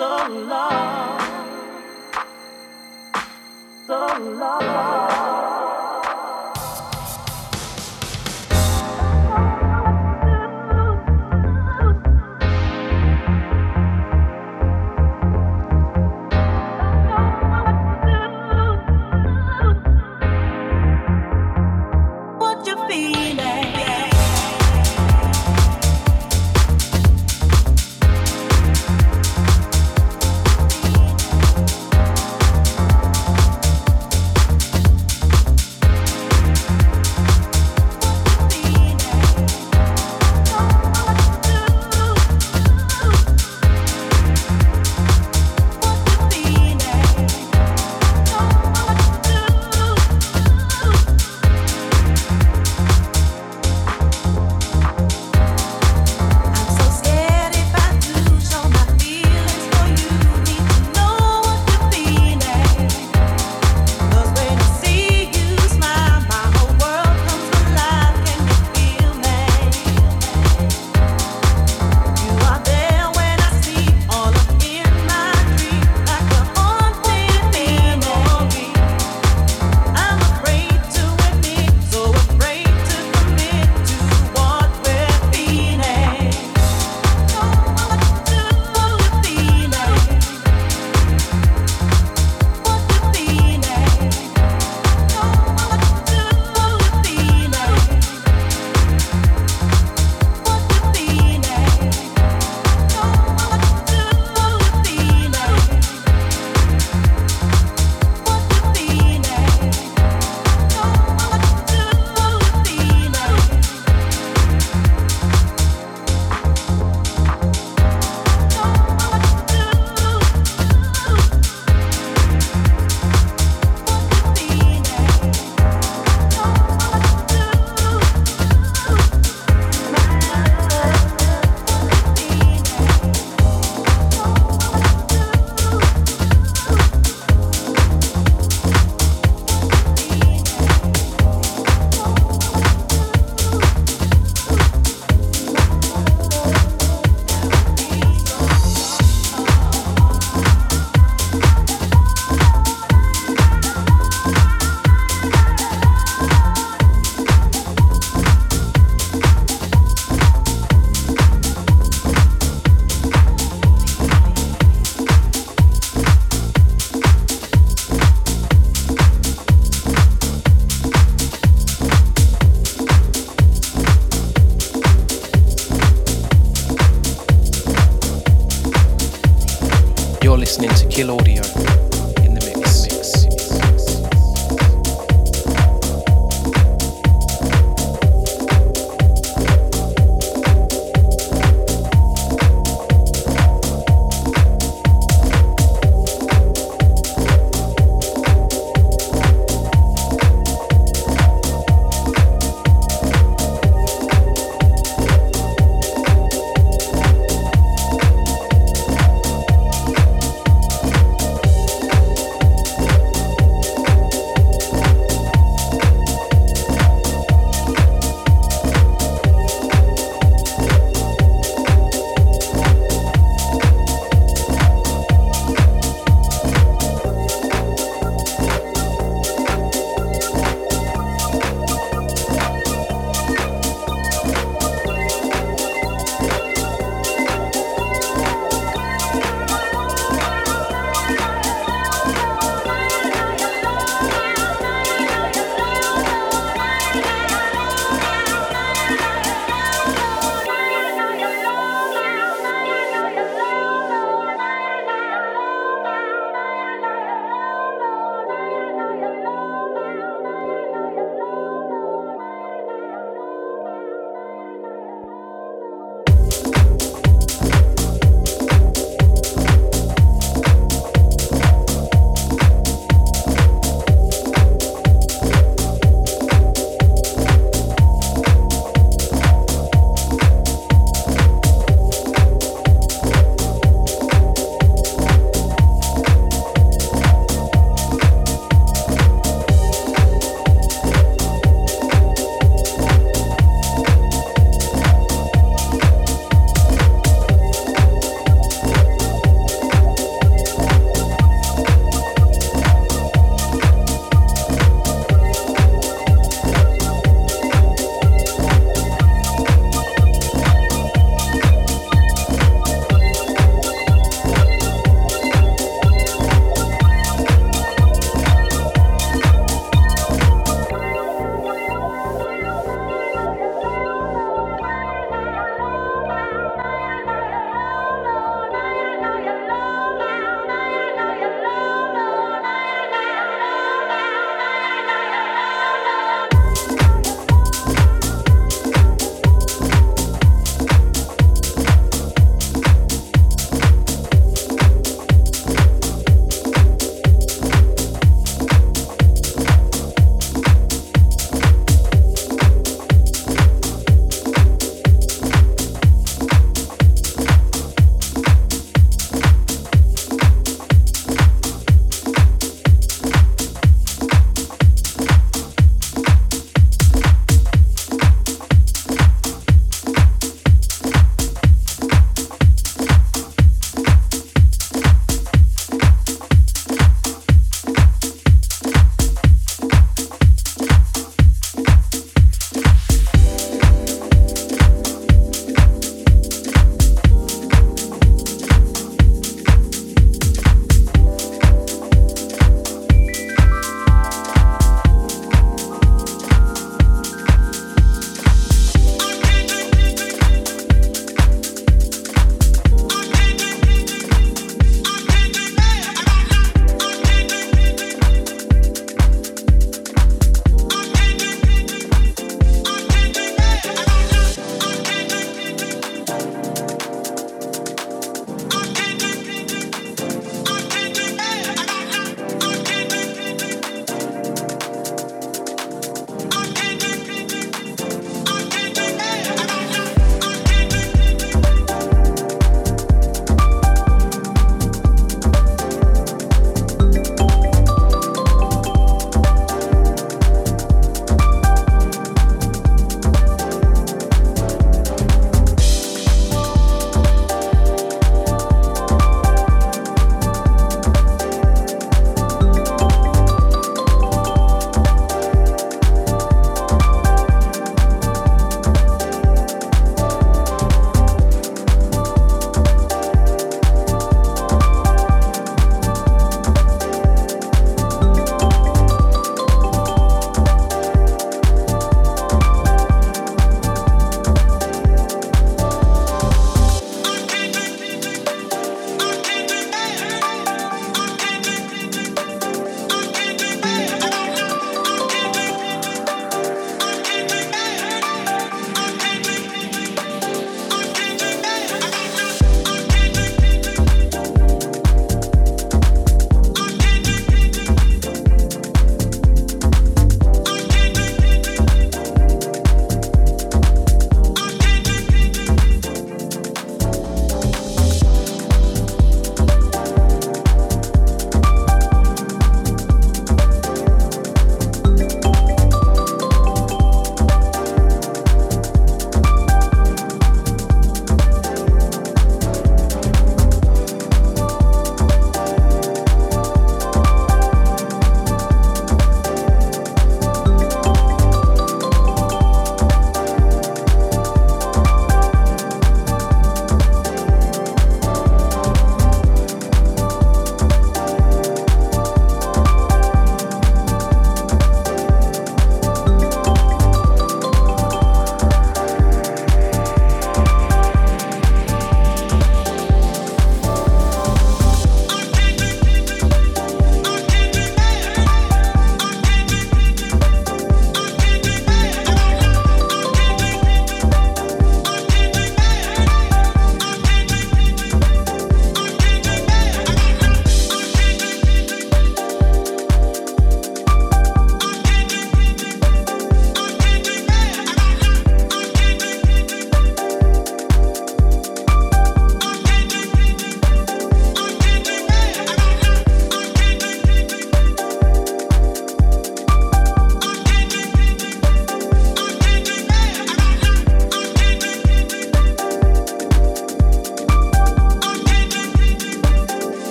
so long, so long.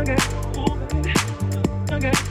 Okay. Okay.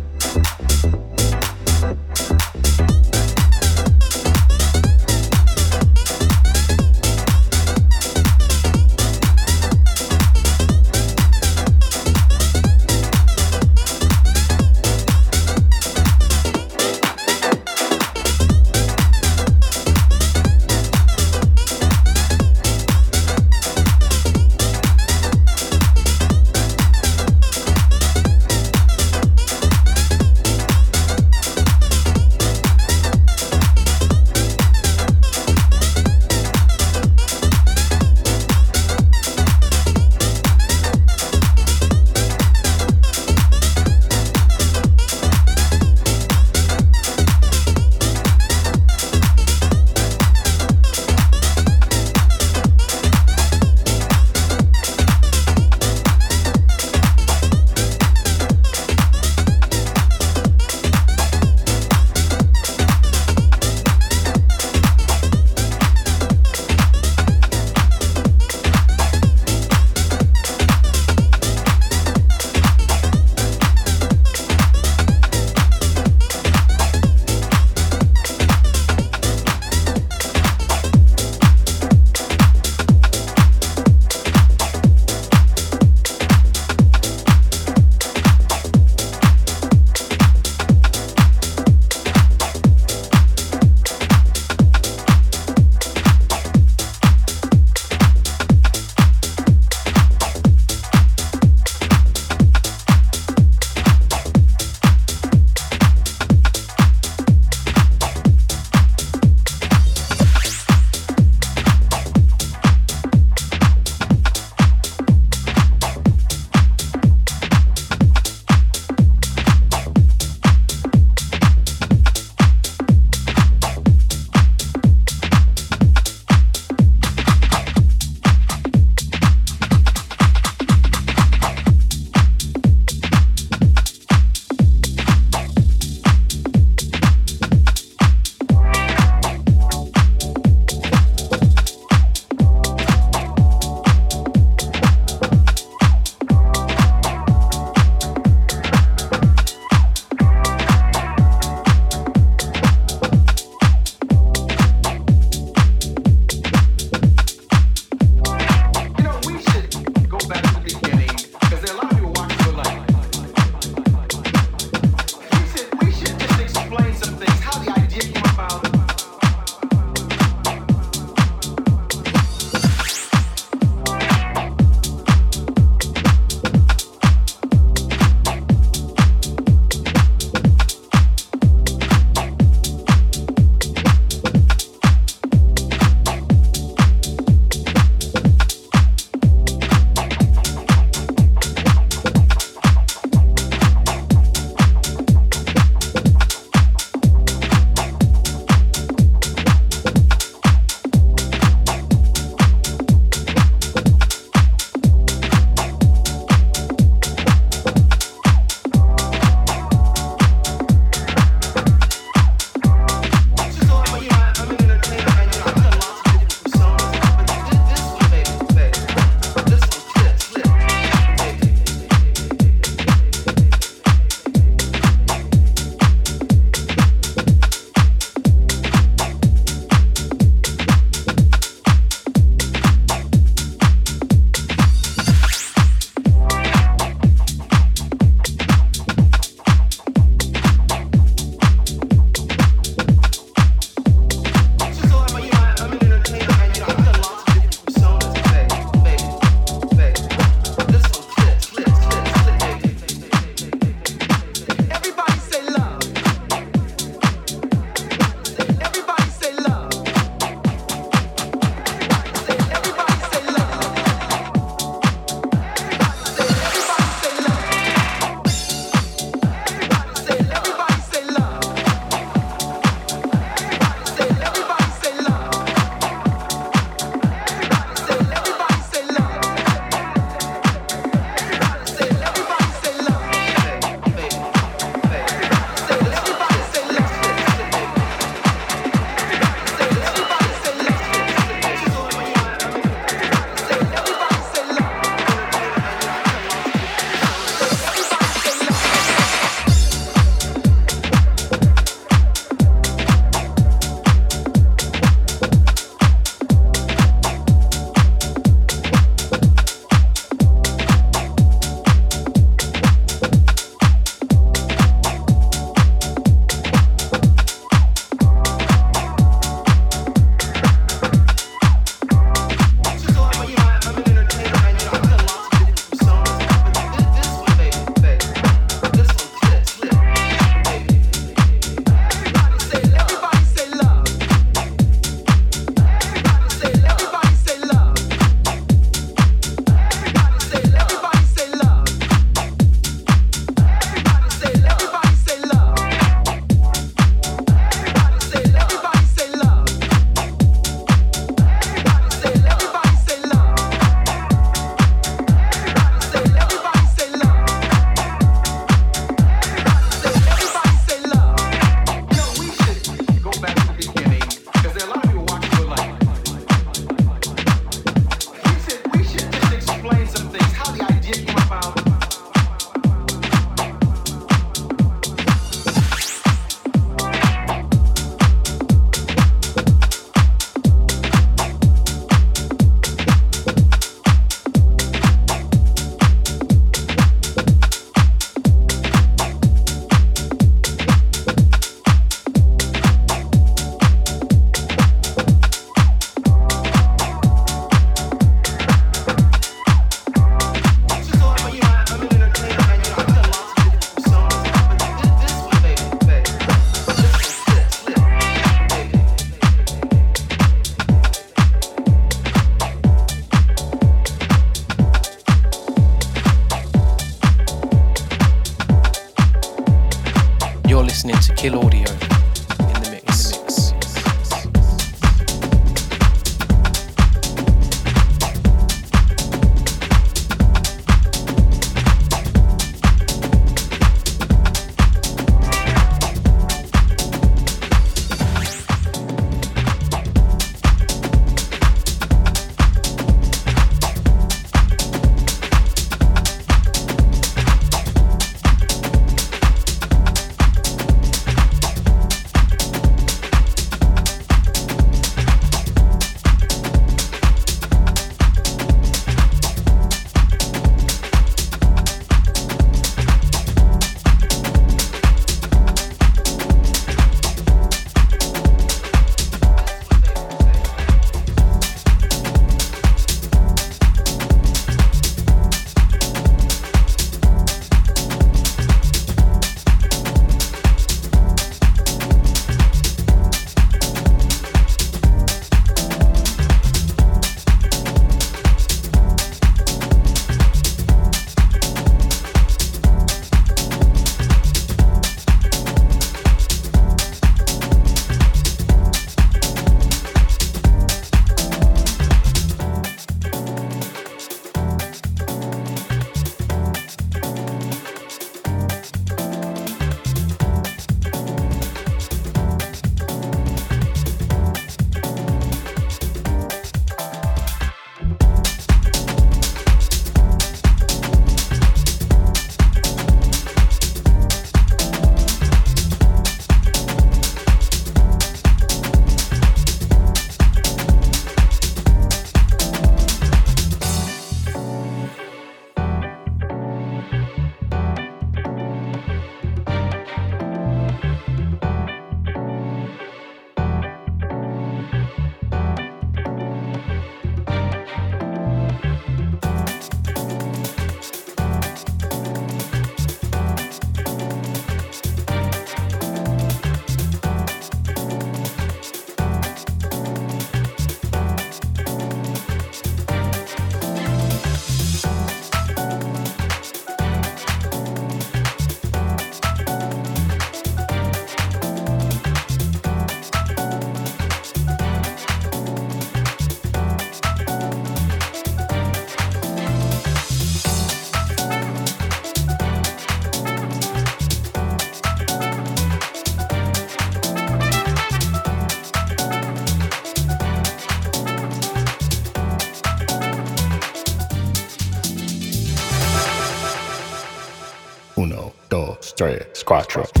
Tres,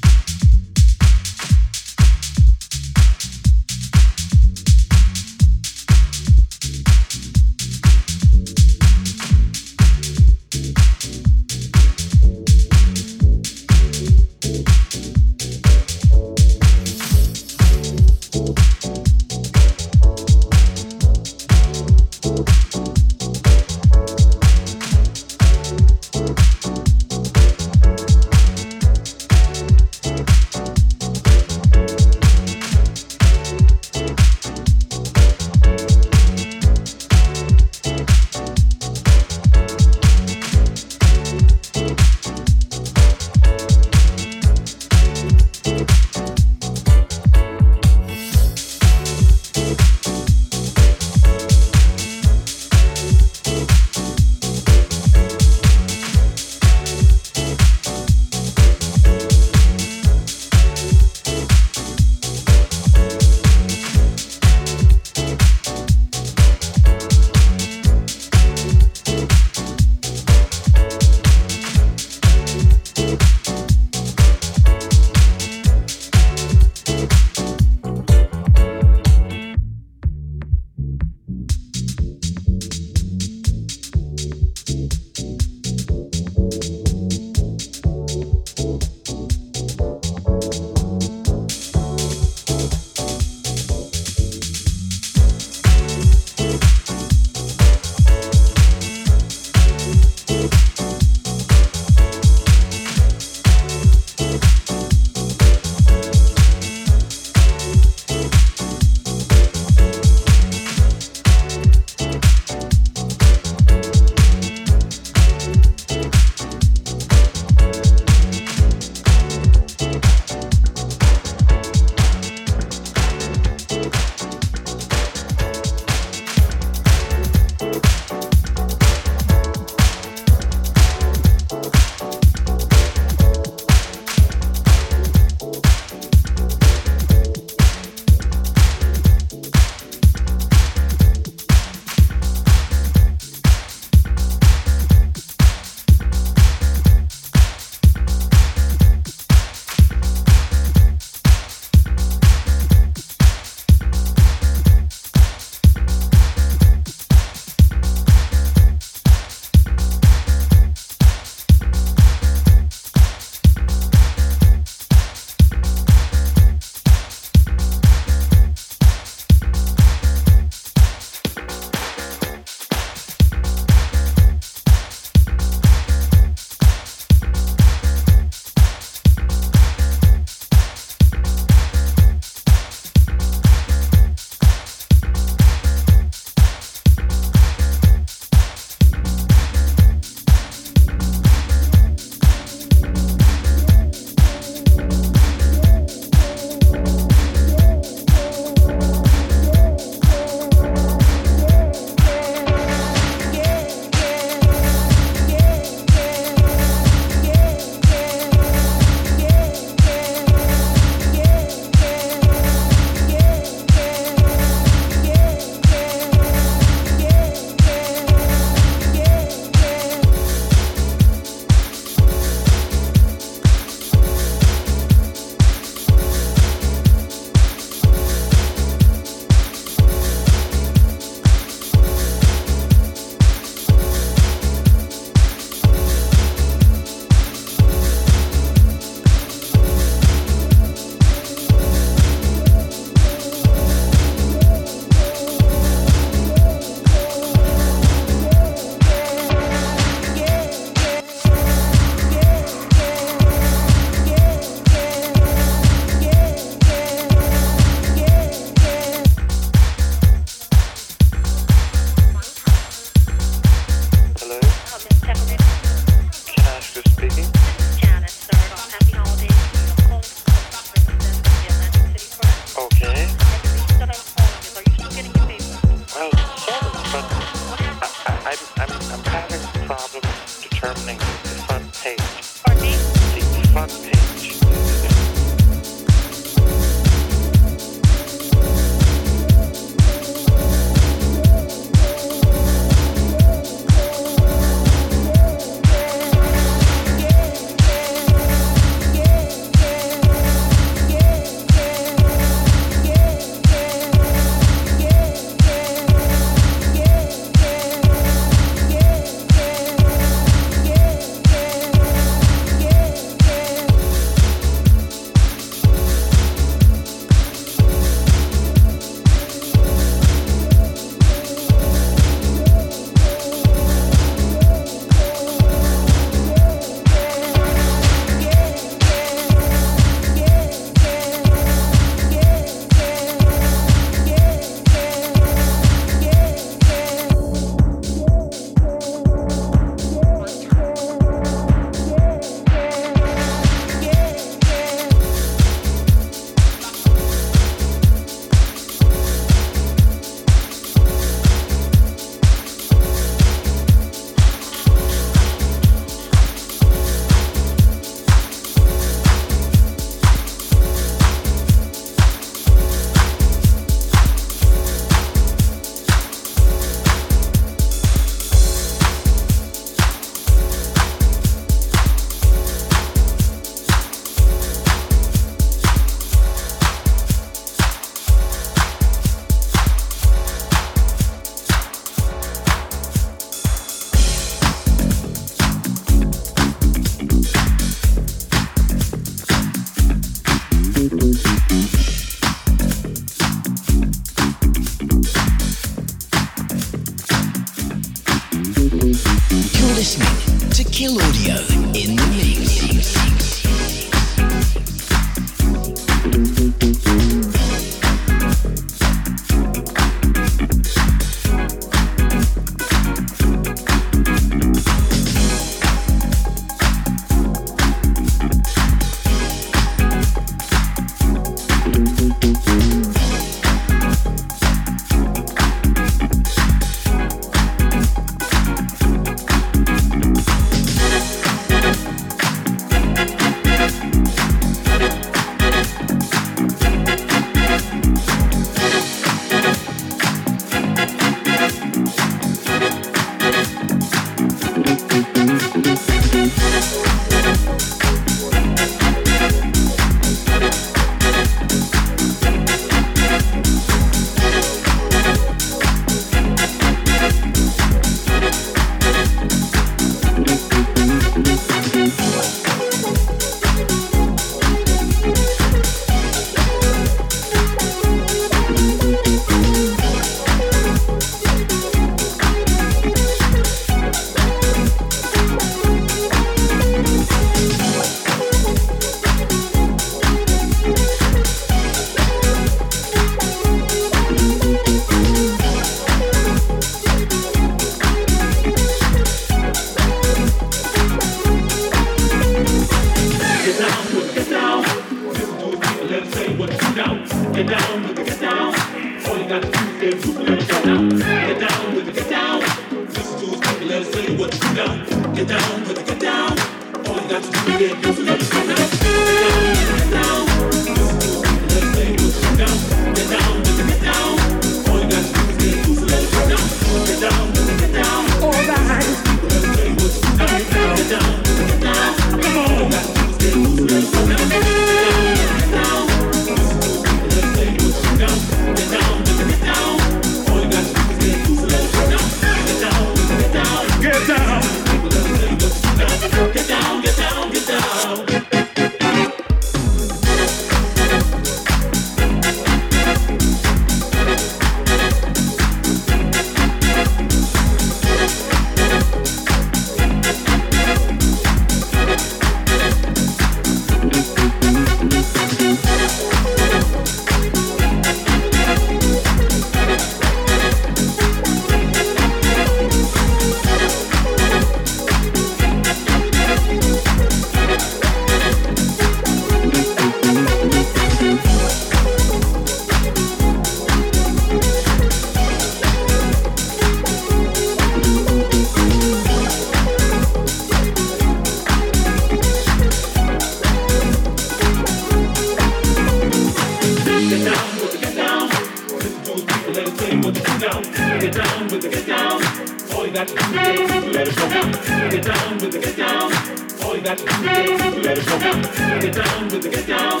Get down with the get down.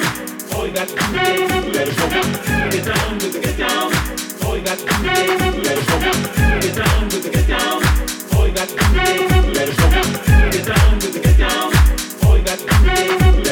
All you got to do is let it. Get down with the get down. All you got to do is let it. Get down with the get down. All you got to do is let it. Get down with the get down. All you got to do is